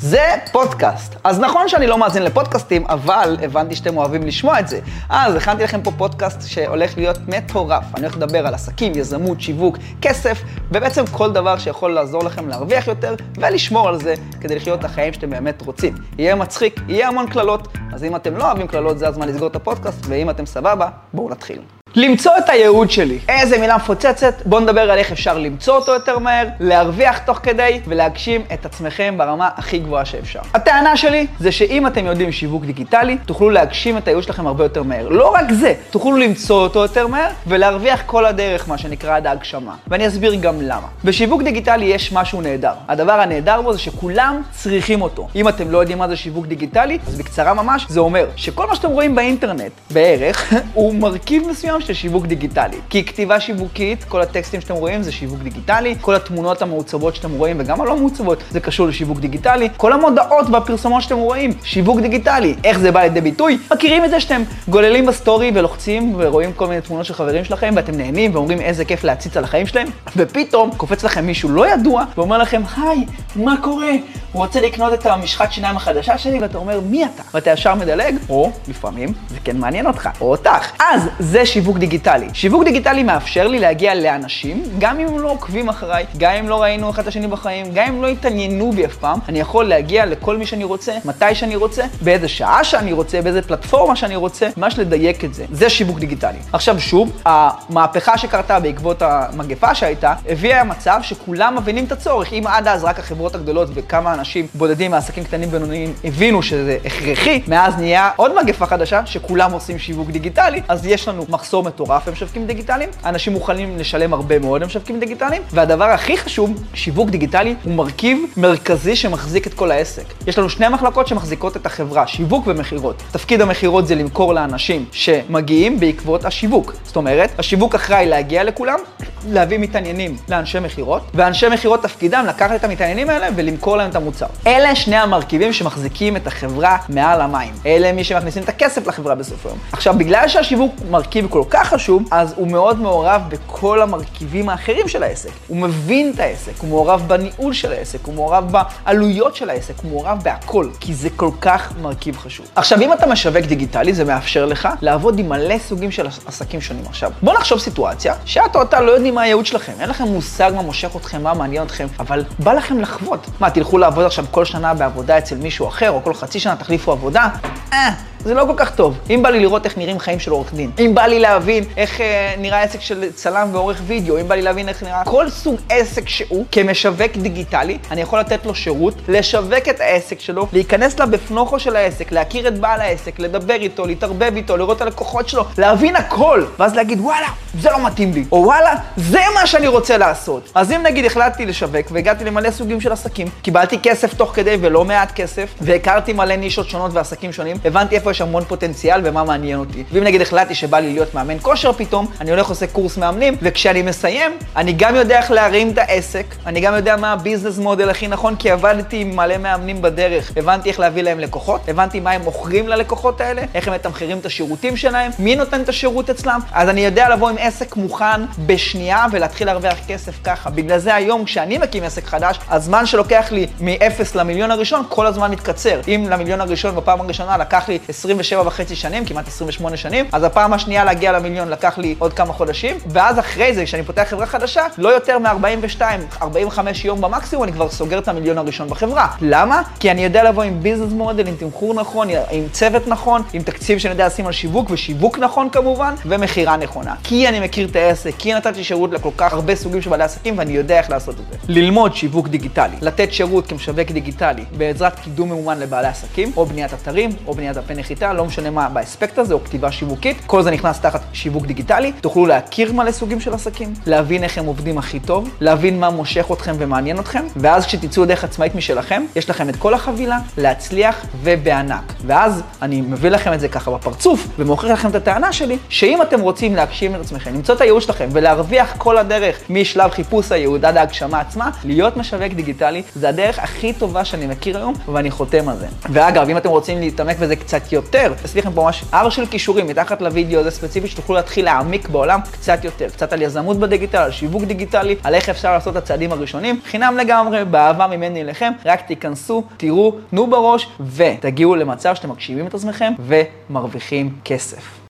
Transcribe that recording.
זה פודקאסט. אז נכון שאני לא מאזין לפודקאסטים, אבל הבנתי שאתם אוהבים לשמוע את זה. אז הכנתי לכם פה פודקאסט שהולך להיות מטורף. אני הולך לדבר על עסקים, יזמות, שיווק, כסף, ובעצם כל דבר שיכול לעזור לכם להרוויח יותר ולשמור על זה כדי לחיות את החיים שאתם באמת רוצים. יהיה מצחיק, יהיה המון קללות, אז אם אתם לא אוהבים קללות, זה הזמן לסגור את הפודקאסט, ואם אתם סבבה, בואו נתחיל. למצוא את הייעוד שלי. איזה מילה מפוצצת, בואו נדבר על איך אפשר למצוא אותו יותר מהר, להרוויח תוך כדי ולהגשים את עצמכם ברמה הכי גבוהה שאפשר. הטענה שלי זה שאם אתם יודעים שיווק דיגיטלי, תוכלו להגשים את הייעוד שלכם הרבה יותר מהר. לא רק זה, תוכלו למצוא אותו יותר מהר ולהרוויח כל הדרך, מה שנקרא עד ההגשמה. ואני אסביר גם למה. בשיווק דיגיטלי יש משהו נהדר. הדבר הנהדר בו זה שכולם צריכים אותו. אם אתם לא יודעים מה זה שיווק דיגיטלי, אז בקצרה ממש, זה אומר שכל מה שאתם רואים באינטרנט, בערך, הוא מרכיב מסוים של שיווק דיגיטלי. כי כתיבה שיווקית, כל הטקסטים שאתם רואים זה שיווק דיגיטלי, כל התמונות המעוצבות שאתם רואים וגם הלא מעוצבות זה קשור לשיווק דיגיטלי, כל המודעות והפרסומות שאתם רואים, שיווק דיגיטלי. איך זה בא לידי ביטוי? מכירים את זה שאתם גוללים בסטורי ולוחצים ורואים כל מיני תמונות של חברים שלכם ואתם נהנים ואומרים איזה כיף להציץ על החיים שלהם, ופתאום קופץ לכם מישהו לא ידוע ואומר לכם, היי, מה קורה? הוא רוצה לקנות את המשחת שיניים החדשה שלי, ואתה אומר, מי אתה? ואתה ישר מדלג, או לפעמים זה כן מעניין אותך, או אותך. אז זה שיווק דיגיטלי. שיווק דיגיטלי מאפשר לי להגיע לאנשים, גם אם הם לא עוקבים אחריי, גם אם לא ראינו אחד את השני בחיים, גם אם לא התעניינו בי אף פעם, אני יכול להגיע לכל מי שאני רוצה, מתי שאני רוצה, באיזה שעה שאני רוצה, באיזה פלטפורמה שאני רוצה, ממש לדייק את זה. זה שיווק דיגיטלי. עכשיו שוב, המהפכה שקרתה בעקבות המגפה שהייתה, הביאה מצב שכולם מבינים את הצורך. אם עד אז רק החברות הגדולות וכמה אנשים בודדים מעסקים קטנים ובינוניים הבינו שזה הכרחי, מאז נהיה עוד מגפה חדשה שכולם עושים שיווק דיגיטלי, אז יש לנו מחסור מטורף במשווקים דיגיטליים, אנשים מוכנים לשלם הרבה מאוד במשווקים דיגיטליים, והדבר הכי חשוב, שיווק דיגיטלי הוא מרכיב מרכזי שמחזיק את כל העסק. יש לנו שני מחלקות שמחזיקות את החברה, שיווק ומכירות. תפקיד המכירות זה למכור לאנשים שמגיעים בעקבות השיווק. זאת אומרת, השיווק אחראי להגיע לכולם, להביא מתעניינים לאנשי מכירות, ואנשי מכירות תפקידם לקחת את המתעניינים האלה ולמכור להם את המוצר. אלה שני המרכיבים שמחזיקים את החברה מעל המים. אלה מי שמכניסים את הכסף לחברה בסוף היום. עכשיו, בגלל שהשיווק מרכיב כל כך חשוב, אז הוא מאוד מעורב בכל המרכיבים האחרים של העסק. הוא מבין את העסק, הוא מעורב בניהול של העסק, הוא מעורב בעלויות של העסק, הוא מעורב בהכל, כי זה כל כך מרכיב חשוב. עכשיו, אם אתה משווק דיגיטלי, זה מאפשר לך לעבוד עם מלא סוגים של עסקים שונים. עכשיו, בוא נחשוב סיטואציה שאת או אתה לא יודעים מה הייעוד שלכם, אין לכם מושג מה מושך אתכם, מה מעניין אתכם, אבל בא לכם לחוות. מה, תלכו לעבוד עכשיו כל שנה בעבודה אצל מישהו אחר, או כל חצי שנה תחליפו עבודה? אה, זה לא כל כך טוב. אם בא לי לראות איך נראים חיים של עורך דין, אם בא לי להבין איך אה, נראה עסק של צלם ועורך וידאו, אם בא לי להבין איך נראה כל סוג עסק שהוא, כמשווק דיגיטלי, אני יכול לתת לו שירות, לשווק את העסק שלו, להיכנס לבפנוכו של העסק, להכיר את בעל העסק, לדבר איתו, להתערבב איתו, לראות את הלקוחות שלו, להבין הכל, ואז להגיד, וואלה, זה לא מתאים לי, או וואלה, זה מה שאני רוצה לעשות. אז אם נגיד החלטתי לשווק והגעתי למלא סוגים של עסקים, קיבלתי כסף תוך כדי ולא מעט כסף, והכרתי מלא נישות שונות ועסקים שונים, הבנתי איפה יש המון פוטנציאל ומה מעניין אותי. ואם נגיד החלטתי שבא לי להיות מאמן כושר פתאום, אני הולך עושה קורס מאמנים, וכשאני מסיים, אני גם יודע איך להרים את העסק, אני גם יודע מה הביזנס מודל הכי נכון, כי עבדתי עם מלא מאמנים בדרך. הבנתי איך להביא להם לקוחות, הבנתי מה הם מוכרים ללקוחות האלה, איך הם מתמחרים את השירותים שלהם, מי נותן את השירות אצלם, אז אני יודע לבוא עם עסק מוכן בשנייה ולהתחיל להרוויח כסף ככה. בגלל זה היום, כשאני מקים עסק חדש, הזמן שלוקח לי מ-0 למיליון הראשון כל הזמן מתקצר. אם למיליון הראשון בפעם הראשונה לקח לי 27 וחצי שנים, כמעט 28 שנים, אז הפעם השנייה להגיע למיליון לקח לי עוד כמה חודשים, ואז אחרי זה, כשאני פותח חברה חדשה, לא יותר מ-42, 45 יום במקסימום, אני כבר סוגר את המיליון הראשון בחברה. למה? כי אני יודע לבוא עם ביזנס מודל, עם תמחור נכון, עם צוות נכון, עם תקציב שאני יודע לשים על שיווק, ושיווק נכון כמובן, ומכירה נכונה. כי אני מכיר את העסק, כי נתתי שירות לכל כך הרבה סוגים של בעלי עסקים, ואני יודע איך לעשות את זה. ללמוד שיווק דיגיטלי, לתת שירות כמשווק דיגיטלי, בעזרת קידום ממומן לבעלי עסקים, או בניית אתרים, או בניית דפי נחיתה, לא משנה מה באספקט הזה, או כתיבה שיווקית, כל זה נכנס תחת שיווק דיגיטלי. תוכלו להכיר מלא סוגים של עסקים, להבין איך הם עובדים הכי טוב, להבין מה מושך אתכם ומעניין אתכם, ואז כשתצאו דרך עצמאית משלכם, יש לכם את כל החבילה להצליח ובענק. ואז אני מביא לכם את זה ככה בפרצוף, ומוכר לכם את הטענה שלי, שאם אתם רוצים להגשים את עצמכם עצמכם, למצוא את הייעוד שלכם ולהרוויח כל הדרך משלב חיפוש הייעוד עד ההגשמה עצמה, להיות משווק דיגיטלי זה הדרך הכי טובה שאני מכיר היום, ואני חותם על זה. ואגב, אם אתם רוצים להתעמק בזה קצת יותר, יש לכם פה ממש הר של כישורים מתחת לוידאו הזה ספציפית, שתוכלו להתחיל להעמיק בעולם קצת יותר, קצת על יזמות בדיגיטל, על שיווק דיגיטלי, על איך אפשר לעשות את הצעדים הראשונים, חינם לגמרי, באהבה ממני אליכם, רק תיכנסו, תראו, תנו בראש, ותגיעו למצב שאתם מגשימים את עצמכם ומרוויחים כסף.